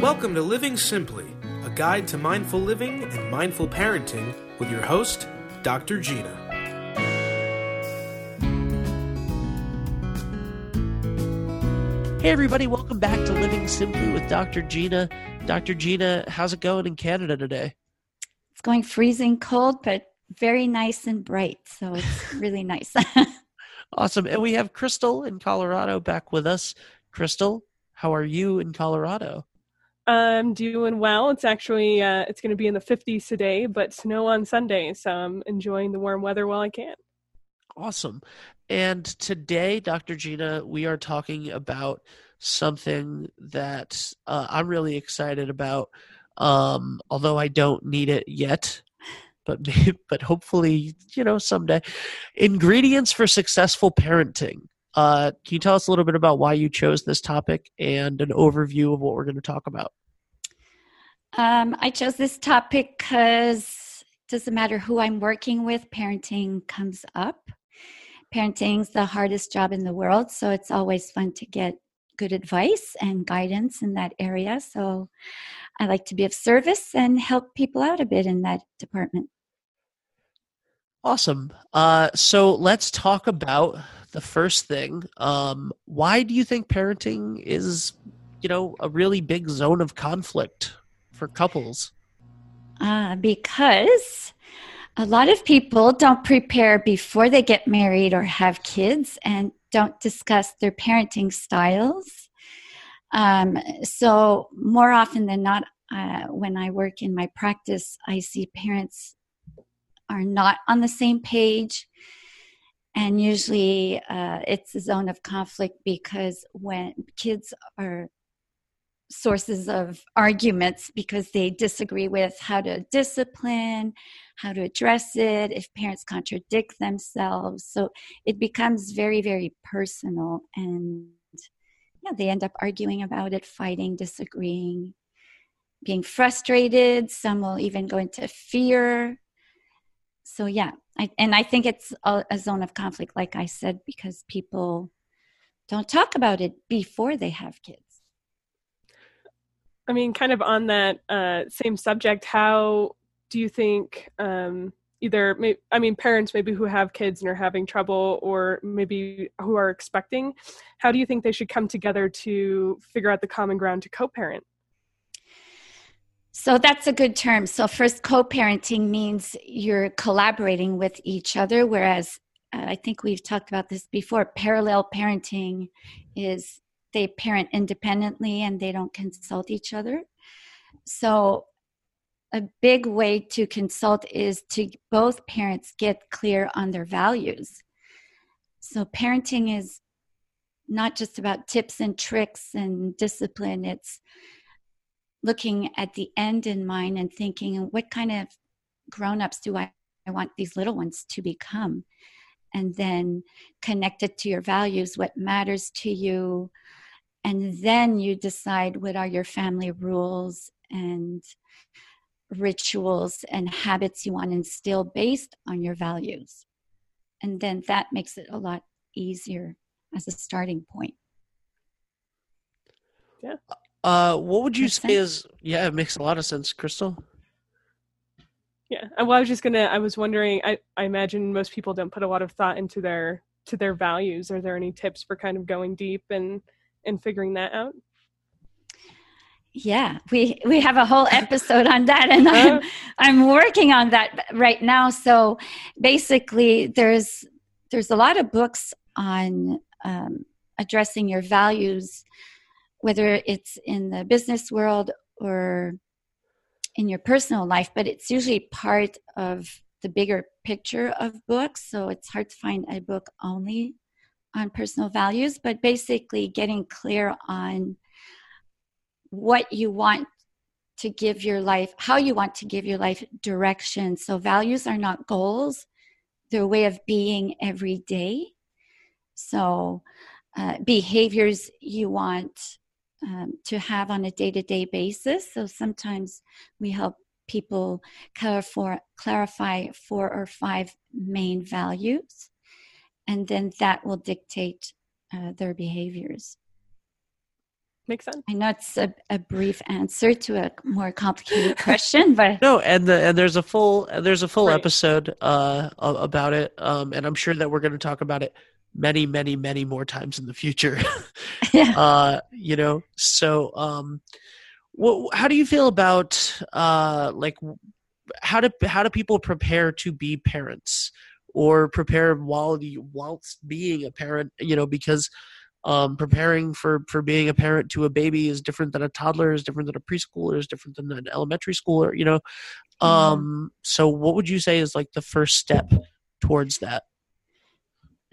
Welcome to Living Simply, a guide to mindful living and mindful parenting with your host, Dr. Gina. Hey, everybody, welcome back to Living Simply with Dr. Gina. Dr. Gina, how's it going in Canada today? It's going freezing cold, but very nice and bright. So it's really nice. awesome. And we have Crystal in Colorado back with us. Crystal, how are you in Colorado? I'm doing well. It's actually uh, it's going to be in the 50s today, but snow on Sunday, so I'm enjoying the warm weather while I can. Awesome. And today, Dr. Gina, we are talking about something that uh, I'm really excited about. Um, although I don't need it yet, but but hopefully, you know, someday. Ingredients for successful parenting. Uh, can you tell us a little bit about why you chose this topic and an overview of what we're going to talk about? Um, I chose this topic because it doesn't matter who I'm working with, parenting comes up. Parenting's the hardest job in the world, so it's always fun to get good advice and guidance in that area. So I like to be of service and help people out a bit in that department. Awesome. Uh, so let's talk about the first thing. Um, why do you think parenting is, you know, a really big zone of conflict for couples? Uh, because a lot of people don't prepare before they get married or have kids and don't discuss their parenting styles. Um, so, more often than not, uh, when I work in my practice, I see parents are not on the same page. And usually uh, it's a zone of conflict because when kids are sources of arguments because they disagree with how to discipline, how to address it, if parents contradict themselves. So it becomes very, very personal. And yeah, they end up arguing about it, fighting, disagreeing, being frustrated. Some will even go into fear. So yeah, I, and I think it's a, a zone of conflict, like I said, because people don't talk about it before they have kids. I mean, kind of on that uh, same subject, how do you think um, either, I mean, parents maybe who have kids and are having trouble, or maybe who are expecting, how do you think they should come together to figure out the common ground to co parent? So that's a good term. So, first, co parenting means you're collaborating with each other, whereas uh, I think we've talked about this before. Parallel parenting is they parent independently and they don't consult each other. So, a big way to consult is to both parents get clear on their values. So, parenting is not just about tips and tricks and discipline, it's looking at the end in mind and thinking, what kind of grown ups do I, I want these little ones to become? And then connect it to your values, what matters to you, and then you decide what are your family rules and rituals and habits you want to instill based on your values. And then that makes it a lot easier as a starting point. Yeah. Uh what would you makes say sense? is yeah it makes a lot of sense crystal. Yeah. Well i was just gonna i was wondering i i imagine most people don't put a lot of thought into their to their values. Are there any tips for kind of going deep and and figuring that out? Yeah, we we have a whole episode on that, and I'm I'm working on that right now. So basically, there's there's a lot of books on um, addressing your values, whether it's in the business world or in your personal life, but it's usually part of the bigger picture of books. So it's hard to find a book only on personal values, but basically getting clear on what you want to give your life, how you want to give your life direction. So, values are not goals, they're a way of being every day. So, uh, behaviors you want um, to have on a day to day basis. So, sometimes we help people clarify, clarify four or five main values and then that will dictate uh, their behaviors. Makes sense. I know it's a, a brief answer to a more complicated question, but No, and the and there's a full there's a full Right. episode uh about it, um, and I'm sure that we're going to talk about it many, many, many more times in the future. yeah. uh, you know, so um, what, how do you feel about uh like how do how do people prepare to be parents or prepare while whilst being a parent? You know, because um, preparing for for being a parent to a baby is different than a toddler is different than a preschooler is different than an elementary schooler you know um so what would you say is like the first step towards that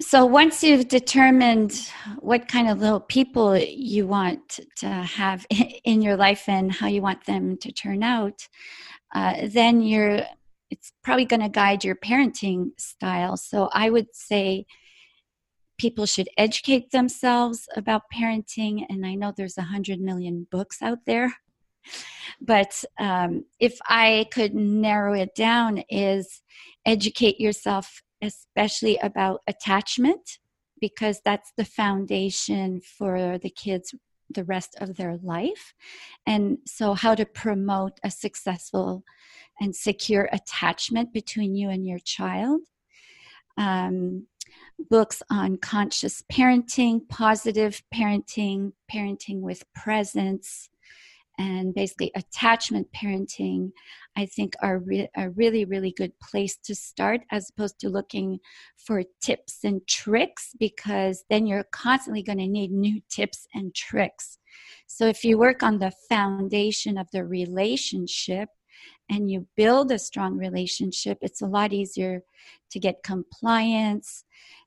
So once you've determined what kind of little people you want to have in your life and how you want them to turn out, uh, then you're it's probably going to guide your parenting style. So I would say people should educate themselves about parenting, and I know there's a hundred million books out there. But um, if I could narrow it down, is educate yourself especially about attachment because that's the foundation for the kids the rest of their life and so how to promote a successful and secure attachment between you and your child. Um, books on conscious parenting positive parenting parenting with presence and basically attachment parenting i think are re- a really really good place to start as opposed to looking for tips and tricks because then you're constantly going to need new tips and tricks. So if you work on the foundation of the relationship and you build a strong relationship it's a lot easier to get compliance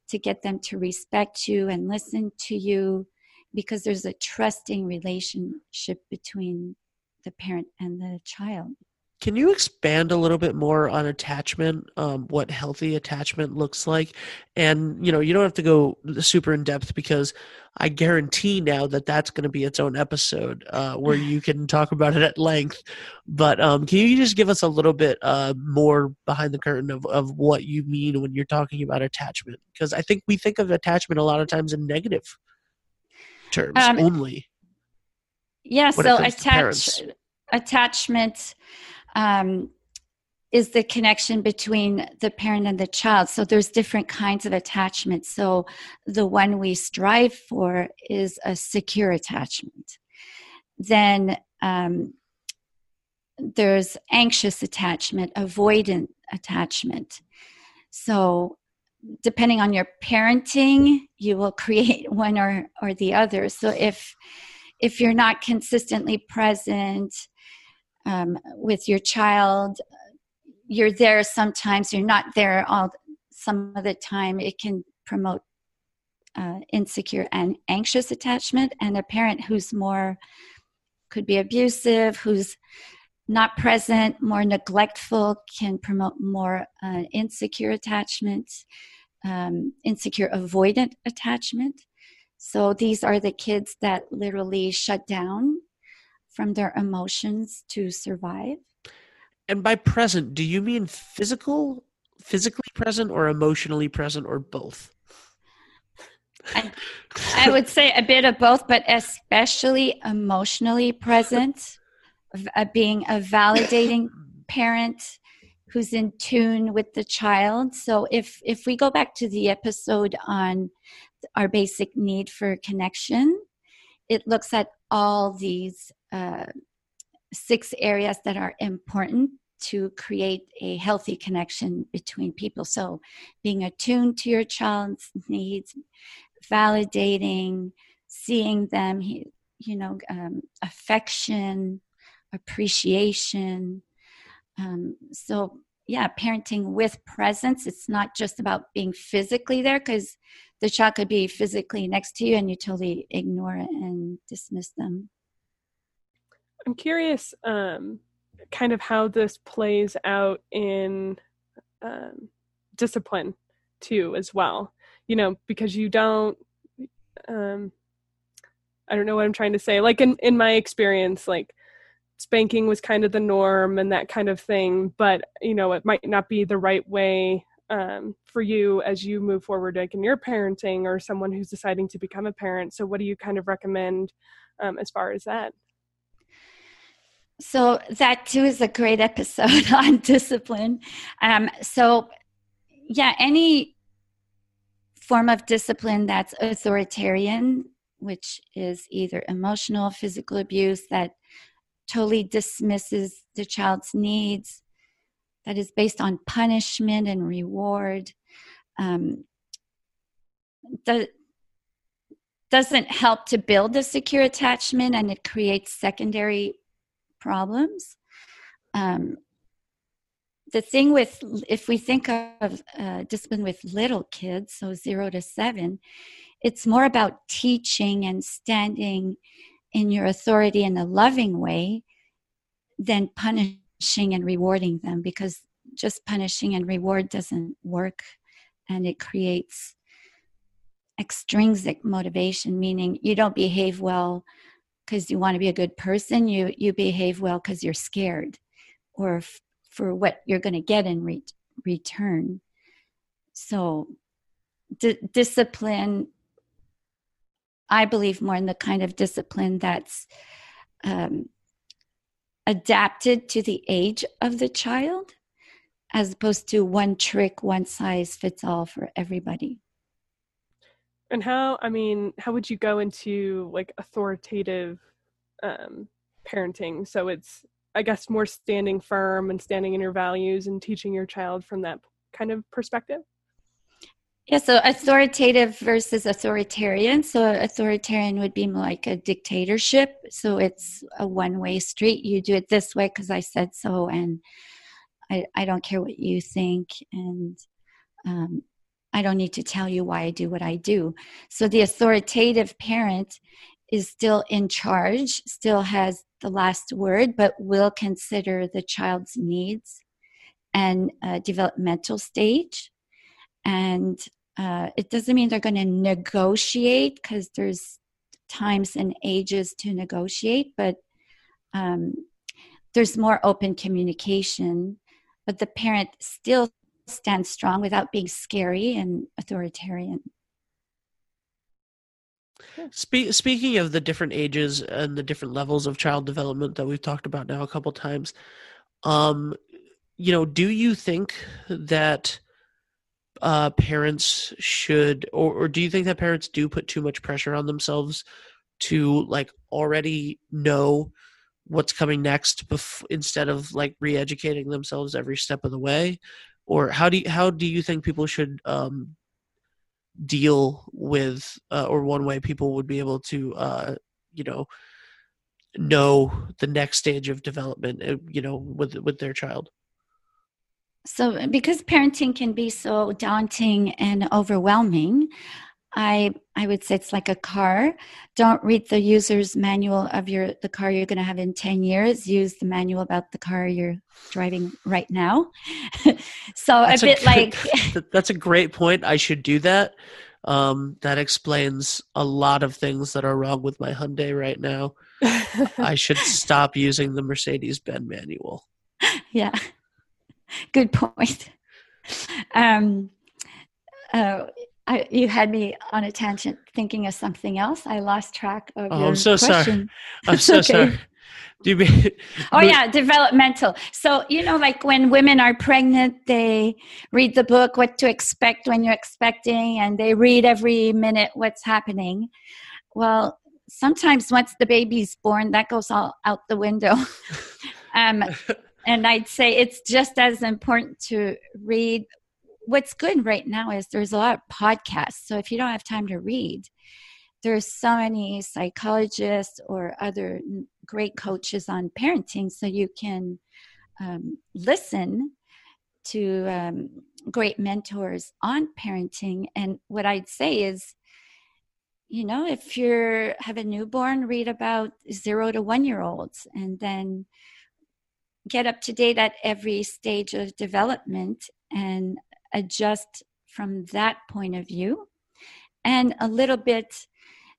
to get them to respect you and listen to you because there's a trusting relationship between the parent and the child. Can you expand a little bit more on attachment, um, what healthy attachment looks like? And, you know, you don't have to go super in depth because I guarantee now that that's going to be its own episode uh, where you can talk about it at length. But um, can you just give us a little bit uh, more behind the curtain of, of what you mean when you're talking about attachment? Because I think we think of attachment a lot of times in negative terms Um, only. Yeah, so attach, attachment um, is the connection between the parent and the child. So there's different kinds of attachment. So the one we strive for is a secure attachment. Then um, there's anxious attachment, avoidant attachment. So depending on your parenting, you will create one or, or the other. So if if you're not consistently present um, with your child, you're there sometimes, you're not there all some of the time, it can promote uh, insecure and anxious attachment. And a parent who's more could be abusive, who's not present, more neglectful, can promote more uh, insecure attachment, um, insecure avoidant attachment. So these are the kids that literally shut down from their emotions to survive. And by present, do you mean physical, physically present, or emotionally present, or both? I, I would say a bit of both, but especially emotionally present, uh, being a validating parent who's in tune with the child. So if if we go back to the episode on our basic need for connection, it looks at all these uh, six areas that are important to create a healthy connection between people. So being attuned to your child's needs, validating, seeing them, you know, um, affection, appreciation. Um, so, yeah, parenting with presence. It's not just about being physically there because the child could be physically next to you and you totally ignore it and dismiss them. I'm curious, um, kind of how this plays out in um, discipline too, as well. You know, because you don't. Um, I don't know what I'm trying to say. Like in in my experience, like spanking was kind of the norm and that kind of thing. But you know, it might not be the right way um, for you as you move forward, like in your parenting or someone who's deciding to become a parent? So, what do you kind of recommend um, as far as that? So, that too is a great episode on discipline. Um, so, yeah, any form of discipline that's authoritarian, which is either emotional, physical abuse that totally dismisses the child's needs, that is based on punishment and reward, um, the, doesn't help to build a secure attachment and it creates secondary problems. Um, the thing with if we think of uh, discipline with little kids so zero to seven it's more about teaching and standing in your authority in a loving way than punishing and rewarding them because just punishing and reward doesn't work and it creates extrinsic motivation meaning you don't behave well because you want to be a good person you you behave well because you're scared or f- for what you're going to get in re- return. So d- discipline i believe more in the kind of discipline that's um, adapted to the age of the child as opposed to one trick one size fits all for everybody and how i mean how would you go into like authoritative um parenting? So it's i guess more standing firm and standing in your values and teaching your child from that kind of perspective? Yeah so authoritative versus authoritarian. So authoritarian would be like a dictatorship. So it's a one way street. You do it this way because i said so and I, I don't care what you think. And um, I don't need to tell you why I do what I do. So the authoritative parent is still in charge, still has the last word, but will consider the child's needs and uh, developmental stage. And uh, it doesn't mean they're going to negotiate because there's times and ages to negotiate, but um, there's more open communication. But the parent still stand strong without being scary and authoritarian. Spe- speaking of the different ages and the different levels of child development that we've talked about now a couple times, um, you know, do you think that uh, parents should, or, or do you think that parents do put too much pressure on themselves to like already know what's coming next bef- instead of like re-educating themselves every step of the way or how do you, how do you think people should um, deal with uh, or one way people would be able to uh, you know know the next stage of development uh, you know with with their child? So because parenting can be so daunting and overwhelming I I would say it's like a car. Don't read the user's manual of your the car you're going to have in 10 years. Use the manual about the car you're driving right now. so that's a bit a, like That's a great point. I should do that. Um, that explains a lot of things that are wrong with my Hyundai right now. I should stop using the Mercedes Benz manual. Yeah. Good point. Um uh, I, you had me on a tangent thinking of something else. I lost track of oh, your I'm so question. sorry. I'm so okay. sorry. Do you mean, oh yeah, developmental. So you know, like when women are pregnant, they read the book "What to Expect When You're Expecting," and they read every minute what's happening. Well, sometimes once the baby's born, that goes all out the window. um, and I'd say it's just as important to read what's good right now is there's a lot of podcasts. So if you don't have time to read, there's so many psychologists or other great coaches on parenting, so you can um, listen to um, great mentors on parenting. And what I'd say is, you know, if you have a newborn, read about zero to one year olds, and then get up to date at every stage of development and adjust from that point of view. And a little bit,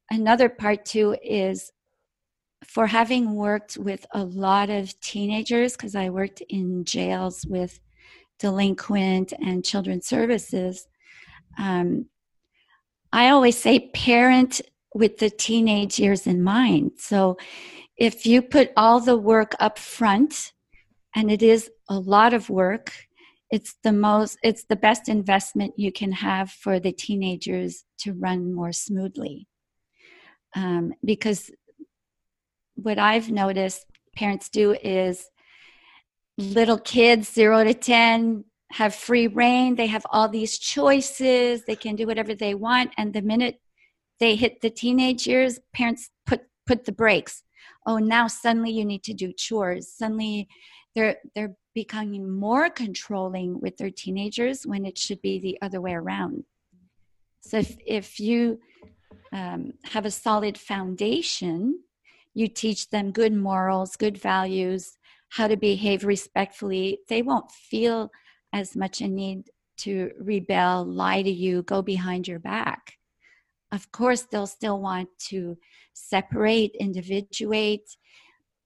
another part too is for having worked with a lot of teenagers, because I worked in jails with delinquent and children's services, um, I always say parent with the teenage years in mind. So if you put all the work up front, and it is a lot of work, it's the most it's the best investment you can have for the teenagers to run more smoothly. Um, because what i've noticed parents do is little kids 0 to 10 have free reign. They have all these choices. They can do whatever they want. And the minute they hit the teenage years parents put put the brakes. Oh now suddenly you need to do chores. Suddenly they're they're becoming more controlling with their teenagers when it should be the other way around. So if, if you um, have a solid foundation, you teach them good morals, good values, how to behave respectfully, they won't feel as much a need to rebel, lie to you, go behind your back. Of course, they'll still want to separate, individuate,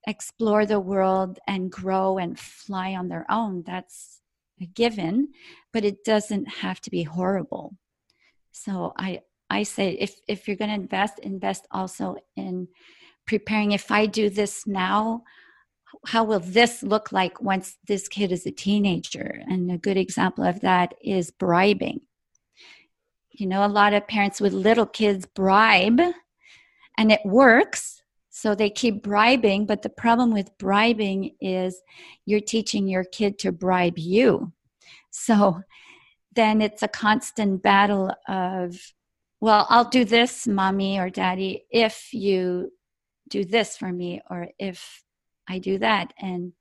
explore the world and grow and fly on their own. That's a given, but it doesn't have to be horrible. So I I say if if you're going to invest, invest also in preparing. If I do this now, how will this look like once this kid is a teenager? And a good example of that is bribing. You know, a lot of parents with little kids bribe, and it works so they keep bribing, but the problem with bribing is you're teaching your kid to bribe you. So then it's a constant battle of, well, I'll do this, mommy or daddy, if you do this for me, or if I do that. And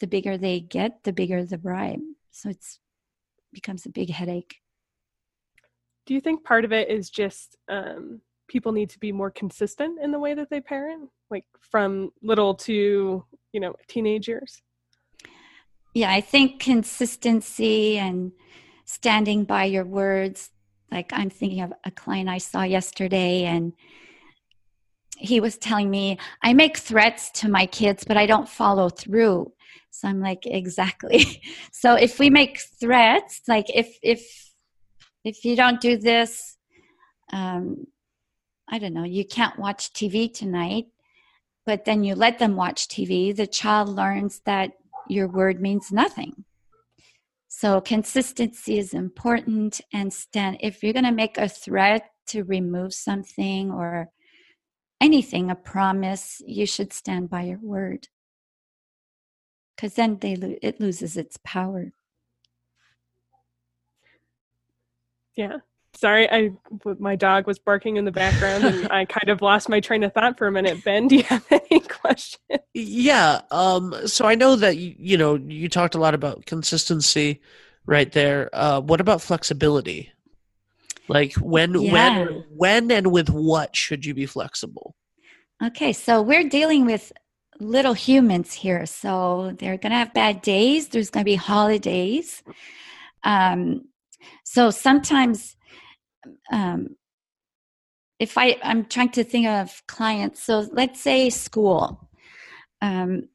the bigger they get, the bigger the bribe. So it's becomes a big headache. Do you think part of it is just um, people need to be more consistent in the way that they parent like from little to you know teenage years? Yeah i think consistency and standing by your words like i'm thinking of a client i saw yesterday and he was telling me i make threats to my kids but i don't follow through. So i'm like exactly. So if we make threats like if if if you don't do this um, I don't know, you can't watch TV tonight, but then you let them watch TV, the child learns that your word means nothing. So consistency is important and stand if you're going to make a threat to remove something or anything, a promise, you should stand by your word. Cuz then they lo- it loses its power. Yeah sorry i my dog was barking in the background and i kind of lost my train of thought for a minute. Ben do you have any questions? Yeah um so i know that you, you know you talked a lot about consistency right there. Uh what about flexibility? Like when yeah. when when and with what should you be flexible? Okay so we're dealing with little humans here. So they're going to have bad days there's going to be holidays. Um so sometimes um, if I, I'm trying to think of clients, so let's say school. Um,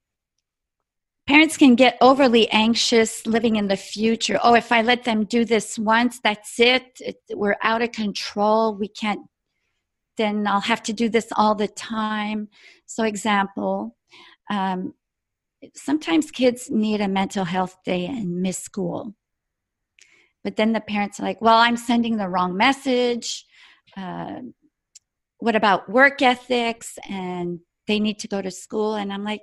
parents can get overly anxious living in the future. Oh, if I let them do this once, that's it. it. We're out of control. We can't, then I'll have to do this all the time. So, example, um, sometimes kids need a mental health day and miss school. But then the parents are like, well, I'm sending the wrong message. Uh, what about work ethics? And they need to go to school. And I'm like,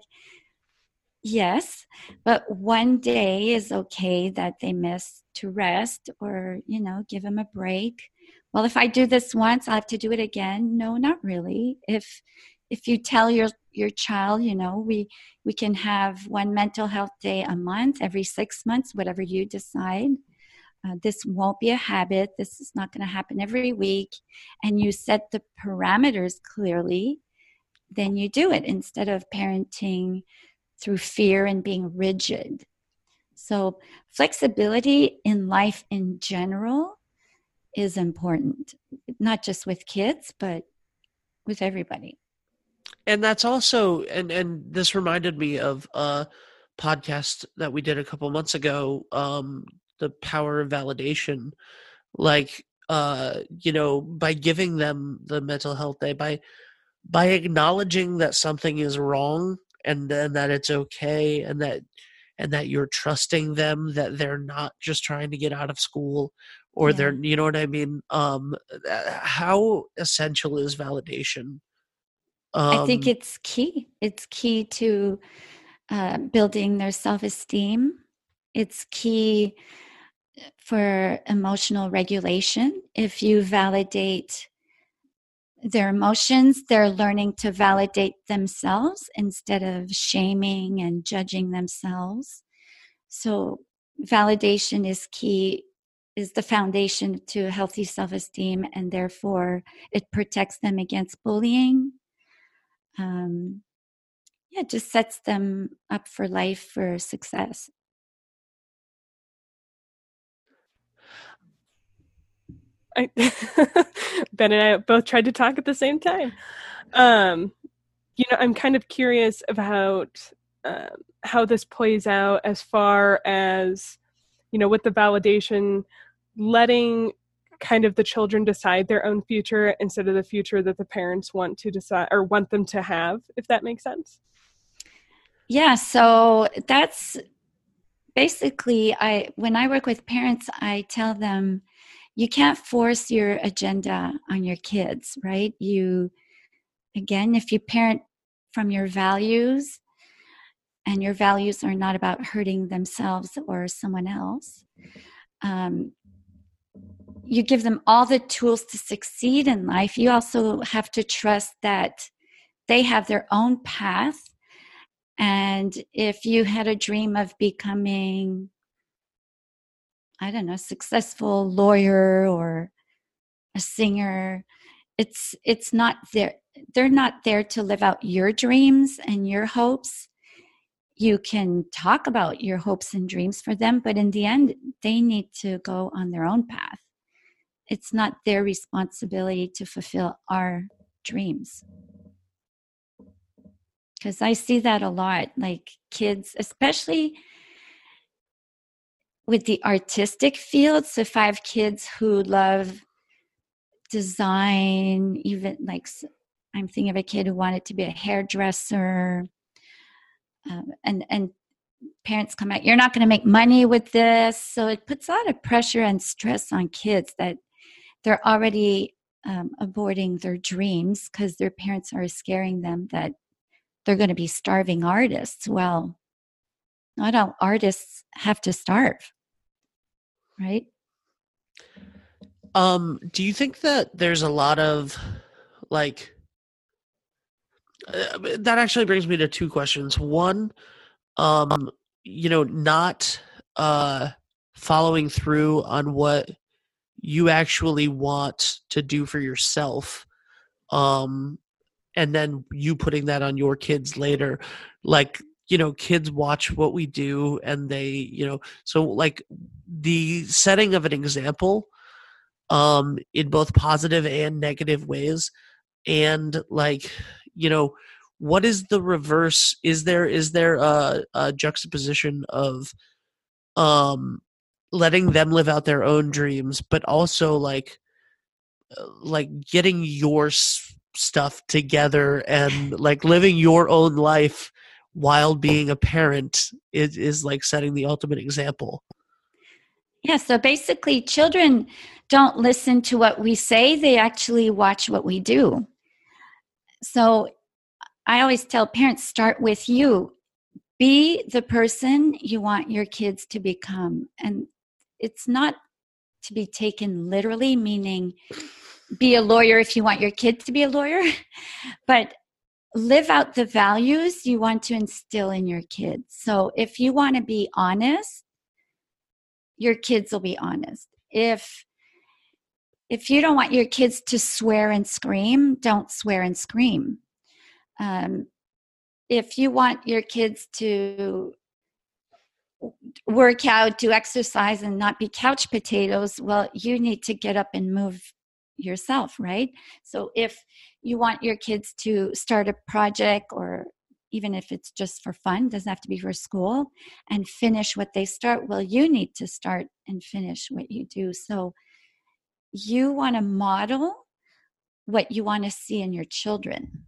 yes, but one day is okay that they miss to rest or, you know, give them a break. Well, if I do this once, i have to do it again. No, not really. If if you tell your your child you know we we can have one mental health day a month every six months whatever you decide uh, this won't be a habit. This is not going to happen every week. And you set the parameters clearly, then you do it instead of parenting through fear and being rigid. So, flexibility in life in general is important, not just with kids, but with everybody. And that's also, and, and this reminded me of, uh, podcast that we did a couple months ago, um, the power of validation, like uh, you know, by giving them the mental health day, by by acknowledging that something is wrong and then that it's okay and that and that you're trusting them that they're not just trying to get out of school or yeah. they're you know what i mean? Um how essential is validation? Um, i think um it's key. It's key to uh, building their self-esteem. It's key for emotional regulation if you validate their emotions, they're learning to validate themselves instead of shaming and judging themselves. So, validation is key, is the foundation to healthy self esteem, and therefore it protects them against bullying. Um, yeah, just sets them up for life for success. I, ben and I both tried to talk at the same time. Um, you know, I'm kind of curious about uh, how this plays out as far as, you know, with the validation, letting kind of the children decide their own future instead of the future that the parents want to decide or want them to have, if that makes sense. Yeah, so that's basically I when I work with parents, I tell them you can't force your agenda on your kids, right? You, again, if you parent from your values, and your values are not about hurting themselves or someone else, um, you give them all the tools to succeed in life. You also have to trust that they have their own path. And if you had a dream of becoming I don't know, successful lawyer or a singer. It's it's not there they're not there to live out your dreams and your hopes. You can talk about your hopes and dreams for them, but in the end they need to go on their own path. It's not their responsibility to fulfill our dreams. Cuz I see that a lot like kids especially with the artistic fields So, five kids who love design even like i'm thinking of a kid who wanted to be a hairdresser. Um, and and parents come out you're not going to make money with this. So it puts a lot of pressure and stress on kids that they're already um, aborting their dreams because their parents are scaring them that they're going to be starving artists. Well not all artists have to starve right? Um do you think that there's a lot of like uh, that actually brings me to two questions. One um you know not uh following through on what you actually want to do for yourself um and then you putting that on your kids later like you know kids watch what we do and they you know so like the setting of an example um in both positive and negative ways and like you know what is the reverse? Is there is there a, a juxtaposition of um letting them live out their own dreams but also like uh, like getting your stuff together and like living your own life while being a parent is, is like setting the ultimate example. Yeah, so basically, children don't listen to what we say, they actually watch what we do. So I always tell parents start with you. Be the person you want your kids to become. And it's not to be taken literally, meaning be a lawyer if you want your kids to be a lawyer, but live out the values you want to instill in your kids. So if you want to be honest, your kids will be honest. If if you don't want your kids to swear and scream, don't swear and scream. Um, if you want your kids to work out, do exercise, and not be couch potatoes, well, you need to get up and move yourself, right? So if you want your kids to start a project or even if it's just for fun, doesn't have to be for school, and finish what they start. Well, you need to start and finish what you do. So you want to model what you want to see in your children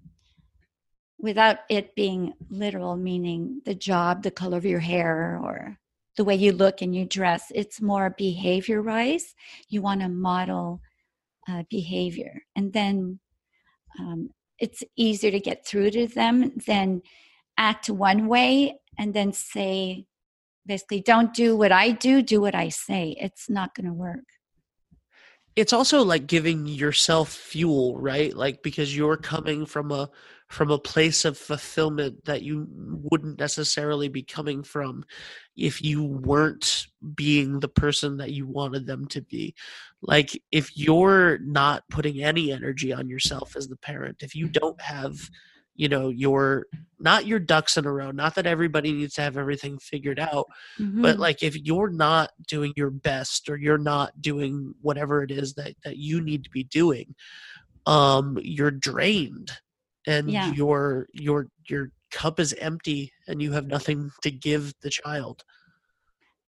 without it being literal, meaning the job, the color of your hair, or the way you look and you dress. It's more behavior wise. You want to model uh, behavior. And then um, it's easier to get through to them than act one way and then say, basically, don't do what I do, do what I say. It's not going to work it's also like giving yourself fuel right like because you're coming from a from a place of fulfillment that you wouldn't necessarily be coming from if you weren't being the person that you wanted them to be. Like, if you're not putting any energy on yourself as the parent, if you don't have, you know, your not your ducks in a row, not that everybody needs to have everything figured out, mm-hmm. but like if you're not doing your best or you're not doing whatever it is that, that you need to be doing, um, you're drained and yeah. your your your cup is empty and you have nothing to give the child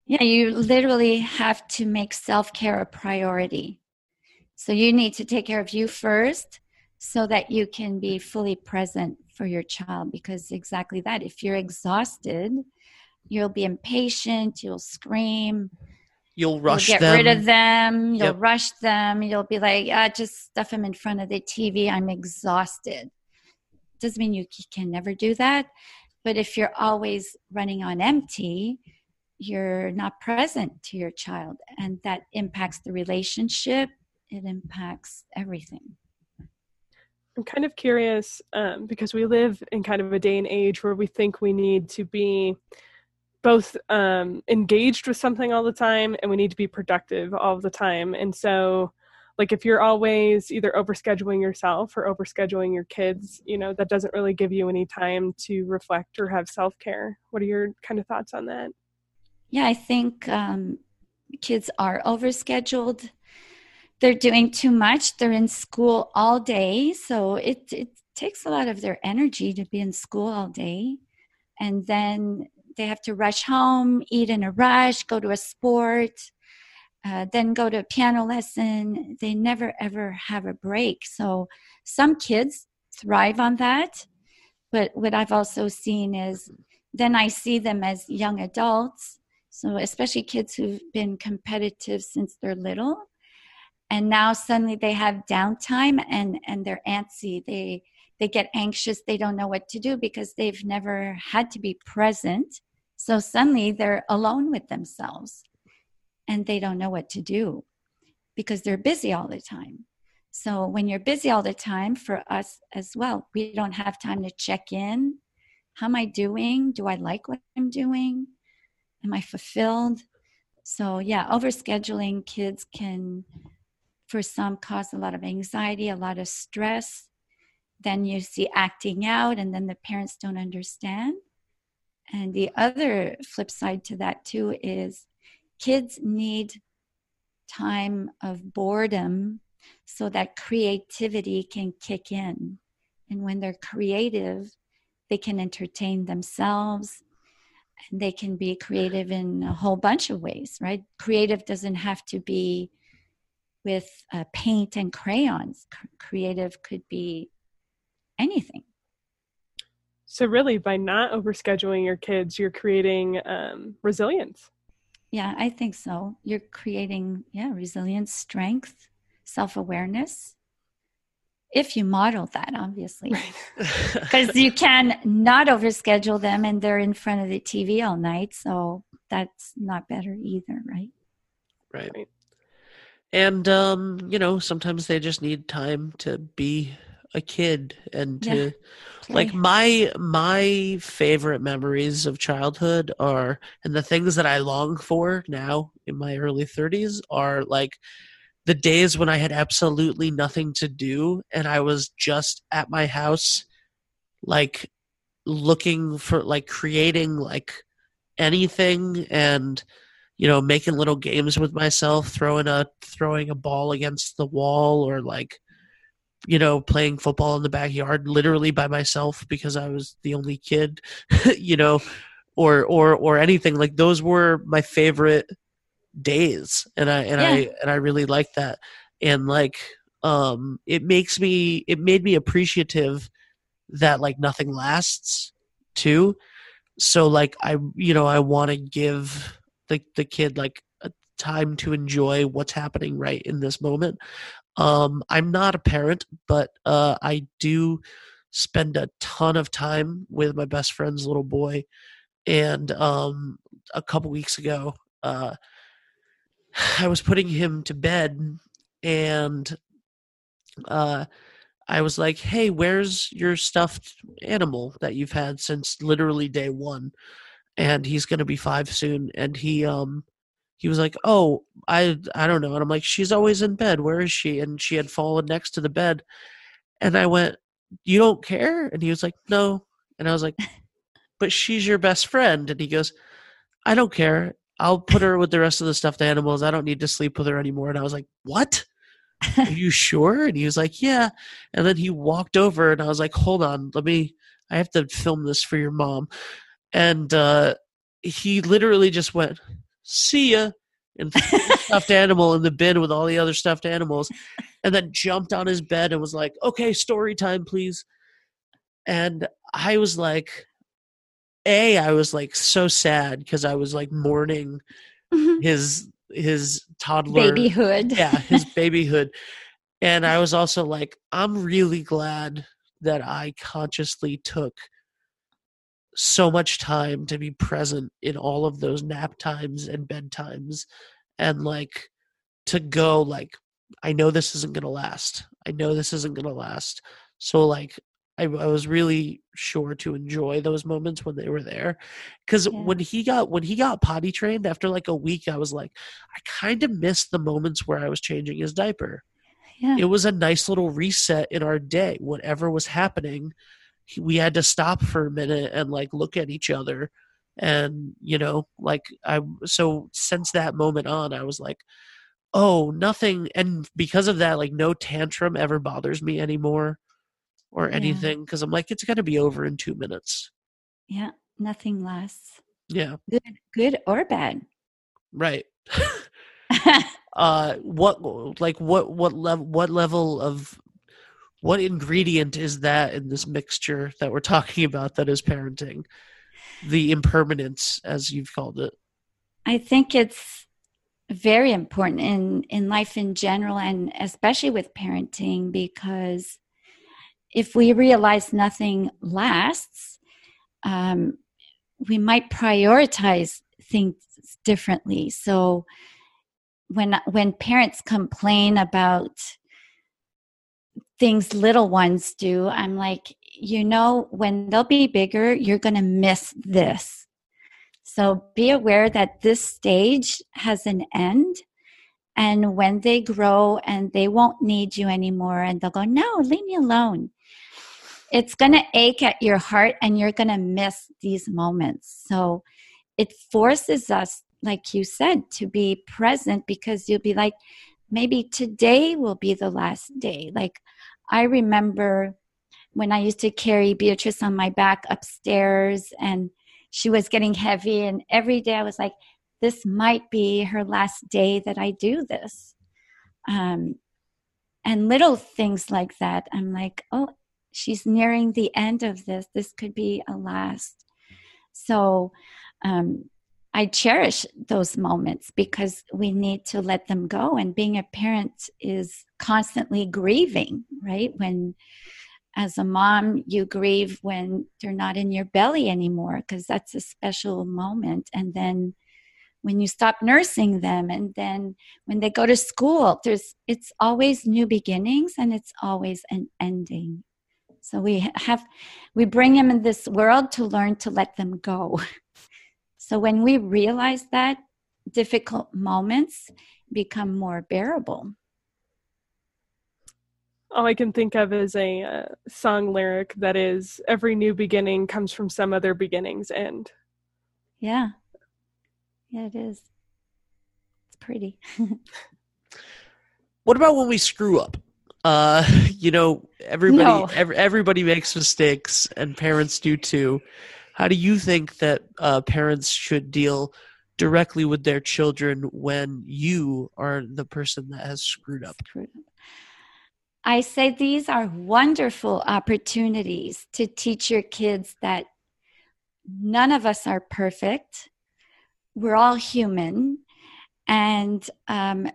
yeah you literally have to make self-care a priority so you need to take care of you first so that you can be fully present for your child because exactly that if you're exhausted you'll be impatient you'll scream you'll rush you'll get them. rid of them you'll yep. rush them you'll be like ah, just stuff them in front of the tv i'm exhausted doesn't mean you can never do that but if you're always running on empty you're not present to your child and that impacts the relationship it impacts everything. I'm kind of curious um, because we live in kind of a day and age where we think we need to be both um, engaged with something all the time and we need to be productive all the time and so like if you're always either overscheduling yourself or overscheduling your kids you know that doesn't really give you any time to reflect or have self-care. What are your kind of thoughts on that? Yeah i think um, kids are overscheduled. They're doing too much. They're in school all day. So it, it takes a lot of their energy to be in school all day. And then they have to rush home eat in a rush go to a sport uh, then go to a piano lesson. They never ever have a break. So some kids thrive on that. But what I've also seen is then I see them as young adults. So especially kids who've been competitive since they're little. And now suddenly they have downtime and, and they're antsy. They they get anxious. They don't know what to do because they've never had to be present. So suddenly they're alone with themselves and they don't know what to do because they're busy all the time. So when you're busy all the time, for us as well, we don't have time to check in. How am I doing? Do I like what I'm doing? Am I fulfilled? So yeah, overscheduling kids can for some cause a lot of anxiety, a lot of stress. Then you see acting out and then the parents don't understand. And the other flip side to that too is kids need time of boredom so that creativity can kick in. And when they're creative, they can entertain themselves and they can be creative in a whole bunch of ways, right? Creative doesn't have to be with uh, paint and crayons, C- creative could be anything. So, really, by not overscheduling your kids, you're creating um, resilience. Yeah, I think so. You're creating, yeah, resilience, strength, self awareness. If you model that, obviously, because you can not overschedule them and they're in front of the TV all night. So that's not better either, right? Right. And, um, you know, sometimes they just need time to be a kid and to like my my favorite memories of childhood are and the things that I long for now in my early 30s are like the days when I had absolutely nothing to do and I was just at my house like looking for like creating like anything and you know making little games with myself throwing a throwing a ball against the wall or like you know, playing football in the backyard literally by myself because I was the only kid, you know, or or or anything like those were my favorite days and I and Yeah. I and I really like that. And like um it makes me it made me appreciative that like nothing lasts too. So like I you know, I want to give the the kid like a time to enjoy what's happening right in this moment. Um I'm not a parent, but uh I do spend a ton of time with my best friend's little boy and um a couple weeks ago uh I was putting him to bed and uh I was like, "Hey, where's your stuffed animal that you've had since literally day 1?" And he's going to be 5 soon and he um he was like, "Oh, I I don't know." And I'm like, "She's always in bed. Where is she?" And she had fallen next to the bed. And I went, "You don't care?" And he was like, "No." And I was like, "But she's your best friend." And he goes, "I don't care. I'll put her with the rest of the stuffed animals. I don't need to sleep with her anymore." And I was like, "What?" are you sure? And he was like, yeah. And then he walked over and I was like, hold on, let me, I have to film this for your mom. And uh, he literally just went, see ya, and stuffed animal in the bin with all the other stuffed animals, and then jumped on his bed and was like, okay, story time, please. And I was like, A, I was like so sad because I was like mourning mm-hmm. his his toddler Babyhood. yeah his babyhood and i was also like i'm really glad that i consciously took so much time to be present in all of those nap times and bedtimes and like to go like i know this isn't going to last i know this isn't going to last so like I, I was really sure to enjoy those moments when they were there because Yeah. when he got when he got potty trained after like a week i was like i kind of missed the moments where i was changing his diaper Yeah. it was a nice little reset in our day whatever was happening we had to stop for a minute and like look at each other. And you know like i so since that moment on i was like oh nothing. And because of that like no tantrum ever bothers me anymore or anything because i'm like it's going to be over in two minutes. Yeah. Nothing less yeah. Good, good or bad. right. Uh what like what what level what level of what ingredient is that in this mixture that we're talking about that is parenting the impermanence as you've called it I think it's very important in, in life in general and especially with parenting because if we realize nothing lasts, um, we might prioritize things differently. So when when parents complain about things little ones do, I'm like, you know, when they'll be bigger, you're going to miss this. So be aware that this stage has an end. And when they grow and they won't need you anymore, and they'll go, No, leave me alone. It's going to ache at your heart and you're going to miss these moments. So it forces us, like you said, to be present because you'll be like, maybe today will be the last day. Like I remember when I used to carry Beatrice on my back upstairs and she was getting heavy and every day i was like this might be her last day that i do this. Um, and little things like that i'm like oh she's nearing the end of this. This could be a last. So um, i cherish those moments because we need to let them go and being a parent is constantly grieving right when as a mom, you grieve when they're not in your belly anymore because that's a special moment. And then when you stop nursing them, and then when they go to school, there's it's always new beginnings and it's always an ending. So we have we bring them in this world to learn to let them go. So when we realize that, difficult moments become more bearable. all I can think of is a uh, song lyric that is every new beginning comes from some other beginning's end. Yeah. Yeah, it is. It's pretty. what about when we screw up uh, you know, everybody no. every, everybody makes mistakes, and parents do too. How do you think that uh, parents should deal directly with their children when you are the person that has screwed up? I say these are wonderful opportunities to teach your kids that none of us are perfect. We're all human. And um,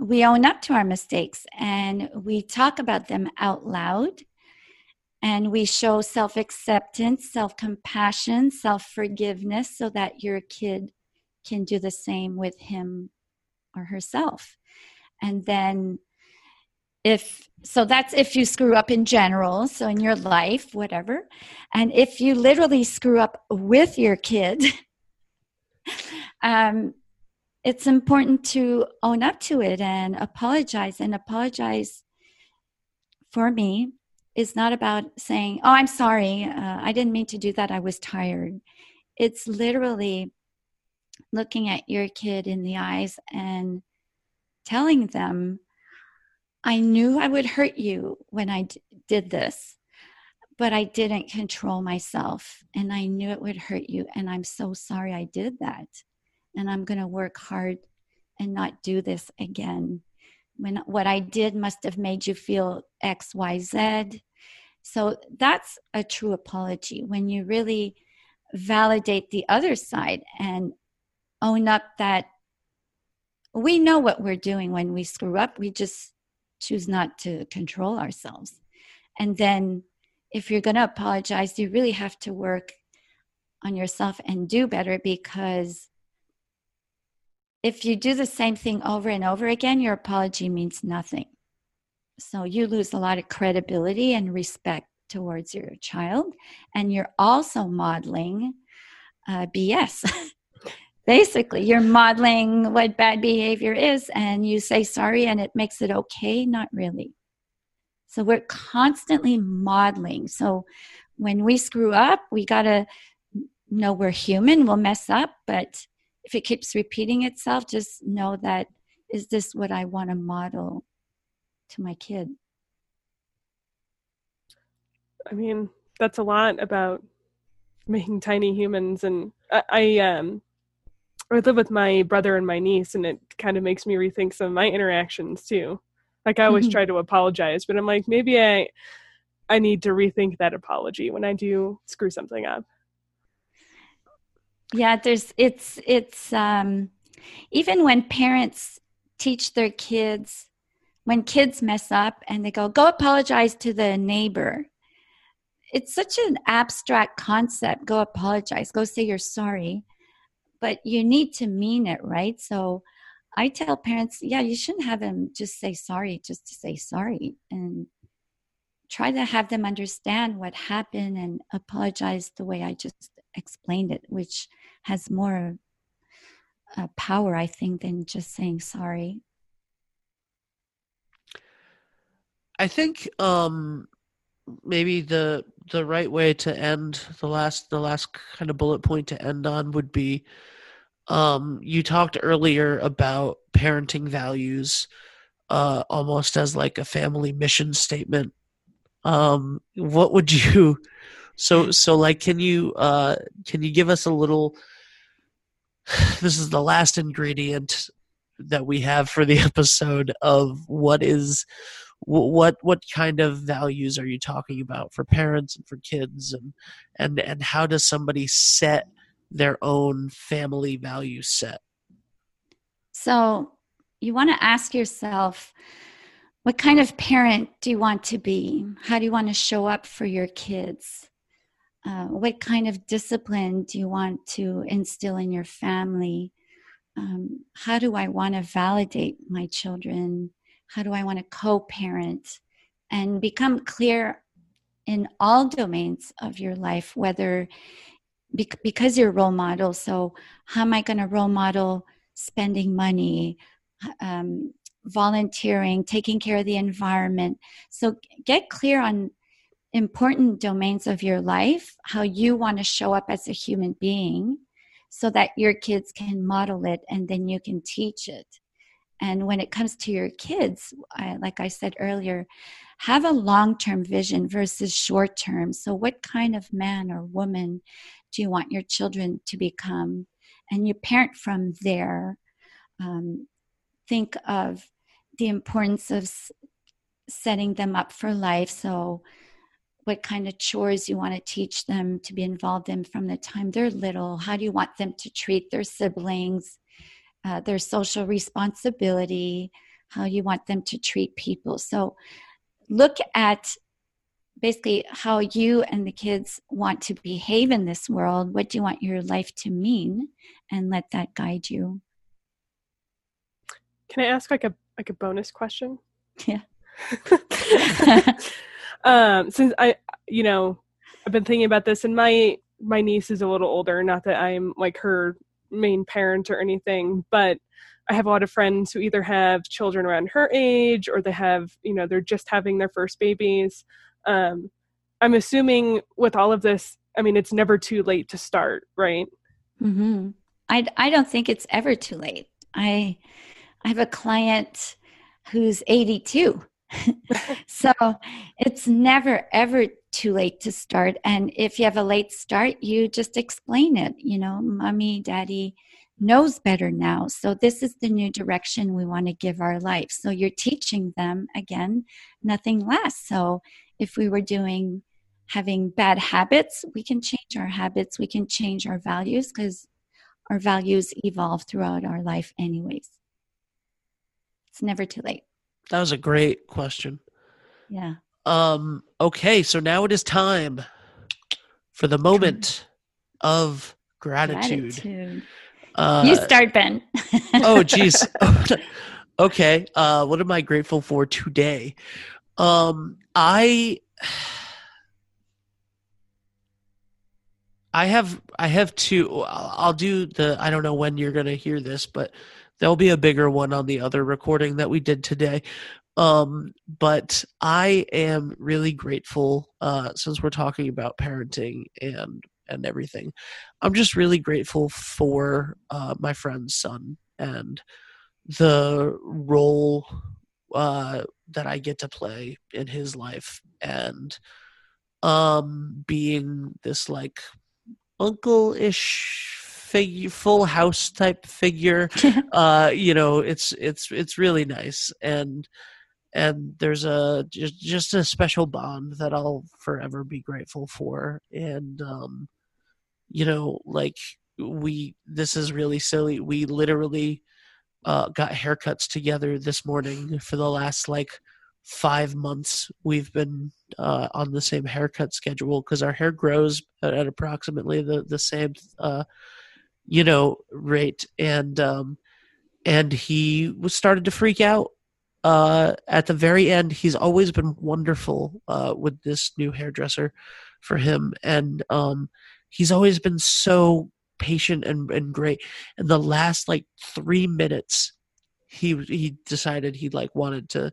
we own up to our mistakes and we talk about them out loud and we show self acceptance, self compassion, self forgiveness so that your kid can do the same with him or herself. And then, if so, that's if you screw up in general, so in your life, whatever. And if you literally screw up with your kid, um, it's important to own up to it and apologize and apologize for me is not about saying oh i'm sorry uh, i didn't mean to do that i was tired it's literally looking at your kid in the eyes and telling them i knew i would hurt you when I d- did this but i didn't control myself and i knew it would hurt you and i'm so sorry i did that and I'm going to work hard and not do this again. When what I did must have made you feel X, Y, Z. So that's a true apology when you really validate the other side and own up that we know what we're doing when we screw up. We just choose not to control ourselves. And then if you're going to apologize, you really have to work on yourself and do better because if you do the same thing over and over again, your apology means nothing. So you lose a lot of credibility and respect towards your child. And you're also modeling uh, BS. Basically, you're modeling what bad behavior is, and you say sorry and it makes it okay. Not really. So we're constantly modeling. So when we screw up, we got to know we're human, we'll mess up, but if it keeps repeating itself, just know that is this what I want to model to my kid? I mean, that's a lot about making tiny humans and I, I um I live with my brother and my niece and it kind of makes me rethink some of my interactions too. Like I always mm-hmm. try to apologize, but I'm like maybe I I need to rethink that apology when I do screw something up yeah there's it's it's um even when parents teach their kids when kids mess up and they go go apologize to the neighbor. It's such an abstract concept. Go apologize. Go say you're sorry. But you need to mean it right? So i tell parents yeah you shouldn't have them just say sorry just to say sorry and try to have them understand what happened and apologize the way i just explained it, which has more uh, power, I think, than just saying sorry. I think um, maybe the the right way to end the last the last kind of bullet point to end on would be um, you talked earlier about parenting values uh, almost as like a family mission statement. Um, what would you so so like can you uh can you give us a little this is the last ingredient that we have for the episode of what is what what kind of values are you talking about for parents and for kids and and and how does somebody set their own family value set so you want to ask yourself what kind of parent do you want to be how do you want to show up for your kids uh, what kind of discipline do you want to instill in your family? Um, how do I want to validate my children? How do I want to co parent? And become clear in all domains of your life, whether because you're a role model. So, how am I going to role model spending money, um, volunteering, taking care of the environment? So, get clear on important domains of your life, how you want to show up as a human being so that your kids can model it and then you can teach it. And when it comes to your kids, I, like I said earlier, have a long term vision versus short term. So, what kind of man or woman do you want your children to become? And you parent from there. Um, think of the importance of s- setting them up for life. So, what kind of chores you want to teach them to be involved in from the time they're little. How do you want them to treat their siblings, uh, their social responsibility, how you want them to treat people. So look at basically how you and the kids want to behave in this world. What do you want your life to mean? And let that guide you. Can I ask like a like a bonus question? Yeah. um, since I, you know, I've been thinking about this, and my my niece is a little older. Not that I'm like her main parent or anything, but I have a lot of friends who either have children around her age or they have, you know, they're just having their first babies. Um, I'm assuming with all of this, I mean, it's never too late to start, right? Mm-hmm. I I don't think it's ever too late. I I have a client who's 82 so it's never ever too late to start and if you have a late start you just explain it you know mommy daddy knows better now so this is the new direction we want to give our life. So you're teaching them again nothing lasts so if we were doing having bad habits we can change our habits we can change our values because our values evolve throughout our life anyways. It's never too late That was a great question. yeah Um, okay, so now it is time for the moment of gratitude. Gratitude. Uh, you start ben oh, geez. okay. Uh, what am I grateful for today? Um, I, I have, I have two. I'll I'll do the. I don't know when you're gonna hear this, but there'll be a bigger one on the other recording that we did today. Um, but I am really grateful uh, since we're talking about parenting and and everything. I'm just really grateful for uh, my friend's son and the role uh, that I get to play in his life and um being this like uncle-ish figure full house type figure. Uh you know it's it's it's really nice. And and there's a just just a special bond that I'll forever be grateful for. And um you know like we this is really silly. We literally uh got haircuts together this morning for the last like 5 months. We've been uh on the same haircut schedule cuz our hair grows at, at approximately the the same uh you know rate. And um and he was started to freak out uh at the very end. He's always been wonderful uh with this new hairdresser for him. And um he's always been so patient and, and great. And the last like three minutes he he decided he like wanted to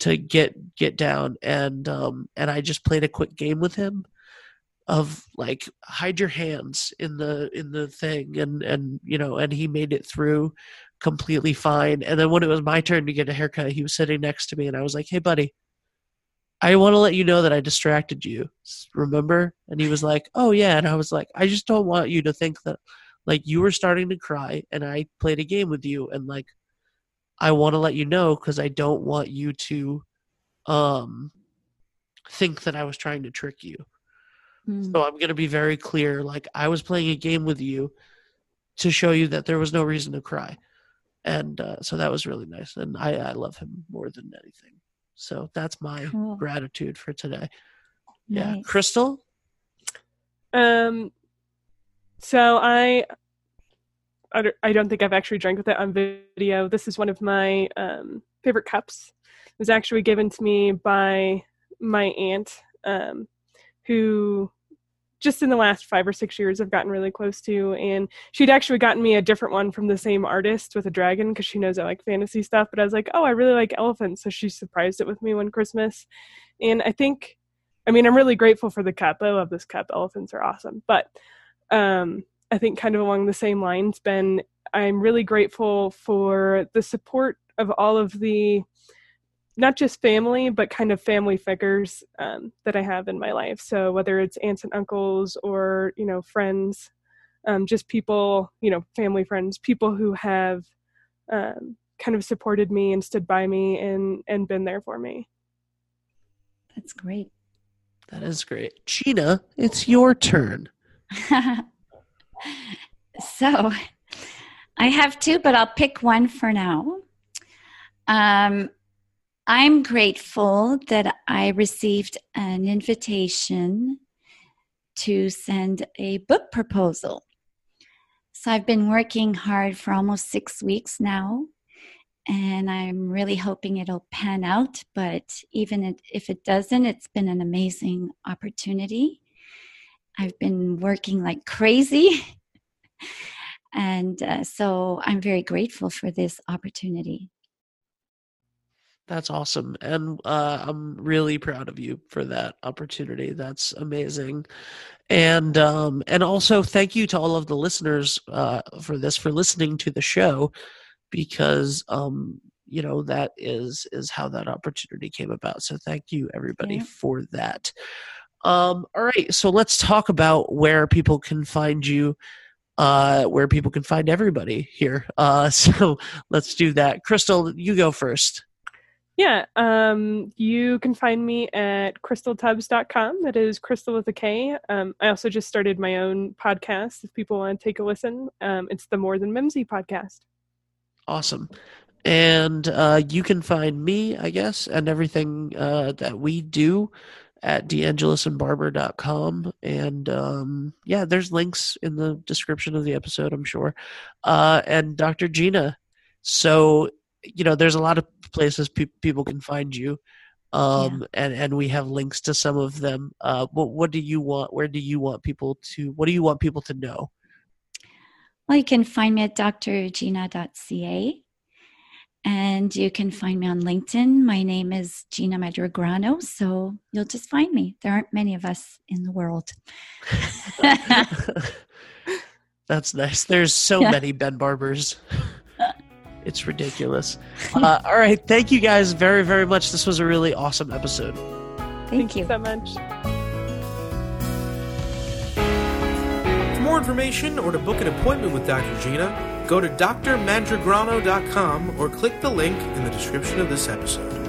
to get get down. And um and i just played a quick game with him of like hide your hands in the in the thing and and you know and he made it through completely fine. And then when it was my turn to get a haircut he was sitting next to me and i was like hey buddy i want to let you know that i distracted you remember? And he was like oh yeah. And i was like i just don't want you to think that like you were starting to cry and i played a game with you and like i want to let you know because i don't want you to um think that i was trying to trick you Mm. so I'm going to be very clear. Like, I was playing a game with you to show you that there was no reason to cry. And uh, so that was really nice. And I, I love him more than anything. So that's my Cool. gratitude for today. Yeah. Nice. Krystal? Um, so I, I don't- I don't think I've actually drank with it on video. This is one of my um, favorite cups. It was actually given to me by my aunt, um, who just in the last five or six years I've gotten really close to. And she'd actually gotten me a different one from the same artist with a dragon because she knows I like fantasy stuff. But I was like, oh, I really like elephants. So she surprised it with me one Christmas. And I think, I mean, I'm really grateful for the cup. I love this cup. Elephants are awesome. But um, I think kind of along the same lines, Ben, I'm really grateful for the support of all of the not just family, but kind of family figures um, that I have in my life. So whether it's aunts and uncles or you know friends, um, just people, you know, family friends, people who have um, kind of supported me and stood by me and and been there for me. That's great. That is great, Gina. It's your turn. so, I have two, but I'll pick one for now. Um, I'm grateful that I received an invitation to send a book proposal. So I've been working hard for almost six weeks now, and I'm really hoping it'll pan out. But even if it doesn't, it's been an amazing opportunity. I've been working like crazy. and uh, so I'm very grateful for this opportunity. That's awesome. And uh, I'm really proud of you for that opportunity. That's amazing. And um, and also thank you to all of the listeners uh, for this, for listening to the show, because um, you know that is is how that opportunity came about. So thank you everybody yeah. for that. Um, all right, so let's talk about where people can find you uh, where people can find everybody here. Uh, so let's do that. Krystal, you go first. Yeah, um, you can find me at krystaltubbs.com. That is Krystal with a K. Um, I also just started my own podcast. If people want to take a listen, um, it's the More Than Mimsy podcast. Awesome. And uh, you can find me, I guess, and everything uh, that we do at deangelisandbarber.com. And um, yeah, there's links in the description of the episode, I'm sure. Uh, and Dr. Gina. So you know there's a lot of places pe- people can find you um yeah. and and we have links to some of them. Uh what what do you want where do you want people to what do you want people to know? Well you can find me at drgina.ca and you can find me on linkedin. My name is gina madrigrano so you'll just find me. There aren't many of us in the world. That's nice. There's so yeah. many ben barbers it's ridiculous. uh, all right. Thank you guys very, very much. This was a really awesome episode. Thank, Thank you so much. For more information or to book an appointment with Dr. Gina, go to drmandragrano.com or click the link in the description of this episode.